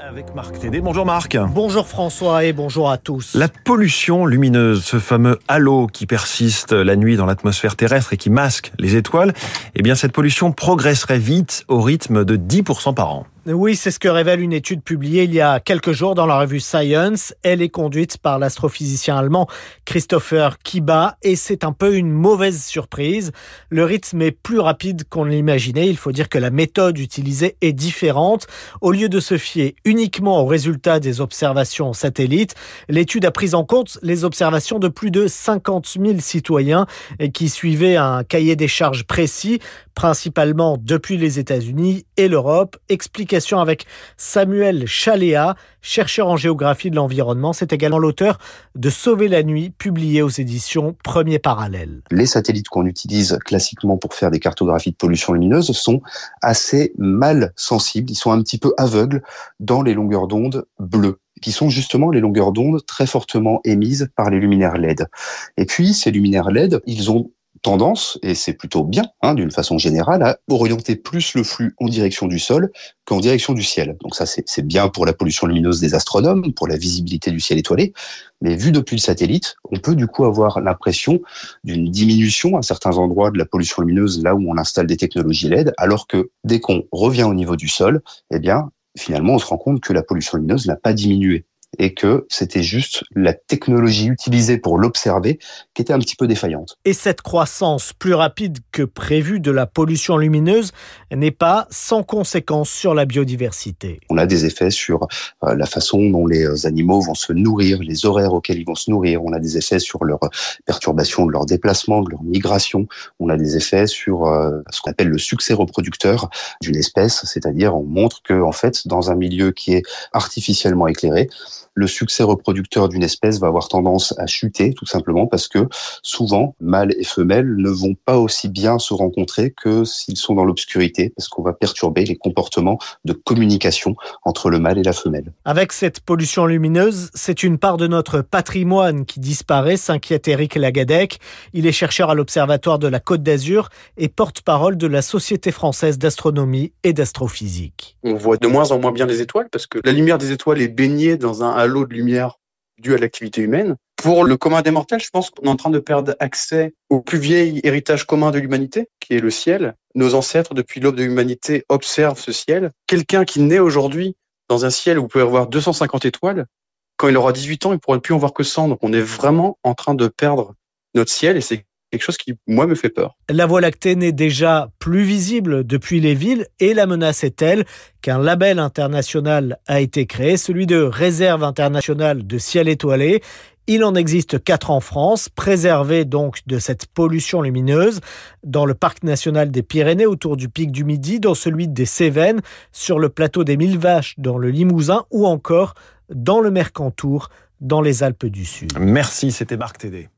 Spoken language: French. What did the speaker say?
Avec Marc Tédé. Bonjour Marc. Bonjour François et bonjour à tous. La pollution lumineuse, ce fameux halo qui persiste la nuit dans l'atmosphère terrestre et qui masque les étoiles, eh bien cette pollution progresserait vite au rythme de 10% par an. Oui, c'est ce que révèle une étude publiée il y a quelques jours dans la revue Science. Elle est conduite par l'astrophysicien allemand Christopher Kiba et c'est un peu une mauvaise surprise. Le rythme est plus rapide qu'on l'imaginait. Il faut dire que la méthode utilisée est différente. Au lieu de se fier uniquement aux résultats des observations satellites, l'étude a pris en compte les observations de plus de 50 000 citoyens qui suivaient un cahier des charges précis, principalement depuis les États-Unis et l'Europe. Explique avec Samuel Chaléa, chercheur en géographie de l'environnement. C'est également l'auteur de Sauver la nuit, publié aux éditions Premier Parallèle. Les satellites qu'on utilise classiquement pour faire des cartographies de pollution lumineuse sont assez mal sensibles. Ils sont un petit peu aveugles dans les longueurs d'onde bleues qui sont justement les longueurs d'onde très fortement émises par les luminaires LED. Et puis, ces luminaires LED, ils ont tendance, et c'est plutôt bien, hein, d'une façon générale, à orienter plus le flux en direction du sol qu'en direction du ciel. Donc ça, c'est bien pour la pollution lumineuse des astronomes, pour la visibilité du ciel étoilé, mais vu depuis le satellite, on peut du coup avoir l'impression d'une diminution à certains endroits de la pollution lumineuse là où on installe des technologies LED, alors que dès qu'on revient au niveau du sol, eh bien, finalement, on se rend compte que la pollution lumineuse n'a pas diminué et que c'était juste la technologie utilisée pour l'observer qui était un petit peu défaillante. Et cette croissance plus rapide que prévue de la pollution lumineuse n'est pas sans conséquence sur la biodiversité. On a des effets sur euh, la façon dont les euh, animaux vont se nourrir, les horaires auxquels ils vont se nourrir. On a des effets sur leur perturbation de leur déplacement, de leur migration. On a des effets sur euh, ce qu'on appelle le succès reproducteur d'une espèce, c'est-à-dire on montre que en fait dans un milieu qui est artificiellement éclairé, le succès reproducteur d'une espèce va avoir tendance à chuter, tout simplement parce que souvent, mâles et femelles ne vont pas aussi bien se rencontrer que s'ils sont dans l'obscurité, parce qu'on va perturber les comportements de communication entre le mâle et la femelle. Avec cette pollution lumineuse, c'est une part de notre patrimoine qui disparaît, s'inquiète Eric Lagadec. Il est chercheur à l'Observatoire de la Côte d'Azur et porte-parole de la Société française d'astronomie et d'astrophysique. On voit de moins en moins bien les étoiles parce que la lumière des étoiles est baignée dans un halo de lumière dû à l'activité humaine. Pour le commun des mortels, je pense qu'on est en train de perdre accès au plus vieil héritage commun de l'humanité, qui est le ciel. Nos ancêtres, depuis l'aube de l'humanité, observent ce ciel. Quelqu'un qui naît aujourd'hui dans un ciel où vous pouvez avoir 250 étoiles, quand il aura 18 ans, il ne pourra plus en voir que 100. Donc on est vraiment en train de perdre notre ciel et c'est quelque chose qui, moi, me fait peur. La Voie lactée n'est déjà plus visible depuis les villes et la menace est telle qu'un label international a été créé, celui de Réserve internationale de ciel étoilé. Il en existe quatre en France, préservés donc de cette pollution lumineuse, dans le parc national des Pyrénées autour du pic du Midi, dans celui des Cévennes, sur le plateau des Mille Vaches dans le Limousin ou encore dans le Mercantour dans les Alpes du Sud. Merci, c'était Marc Tédé.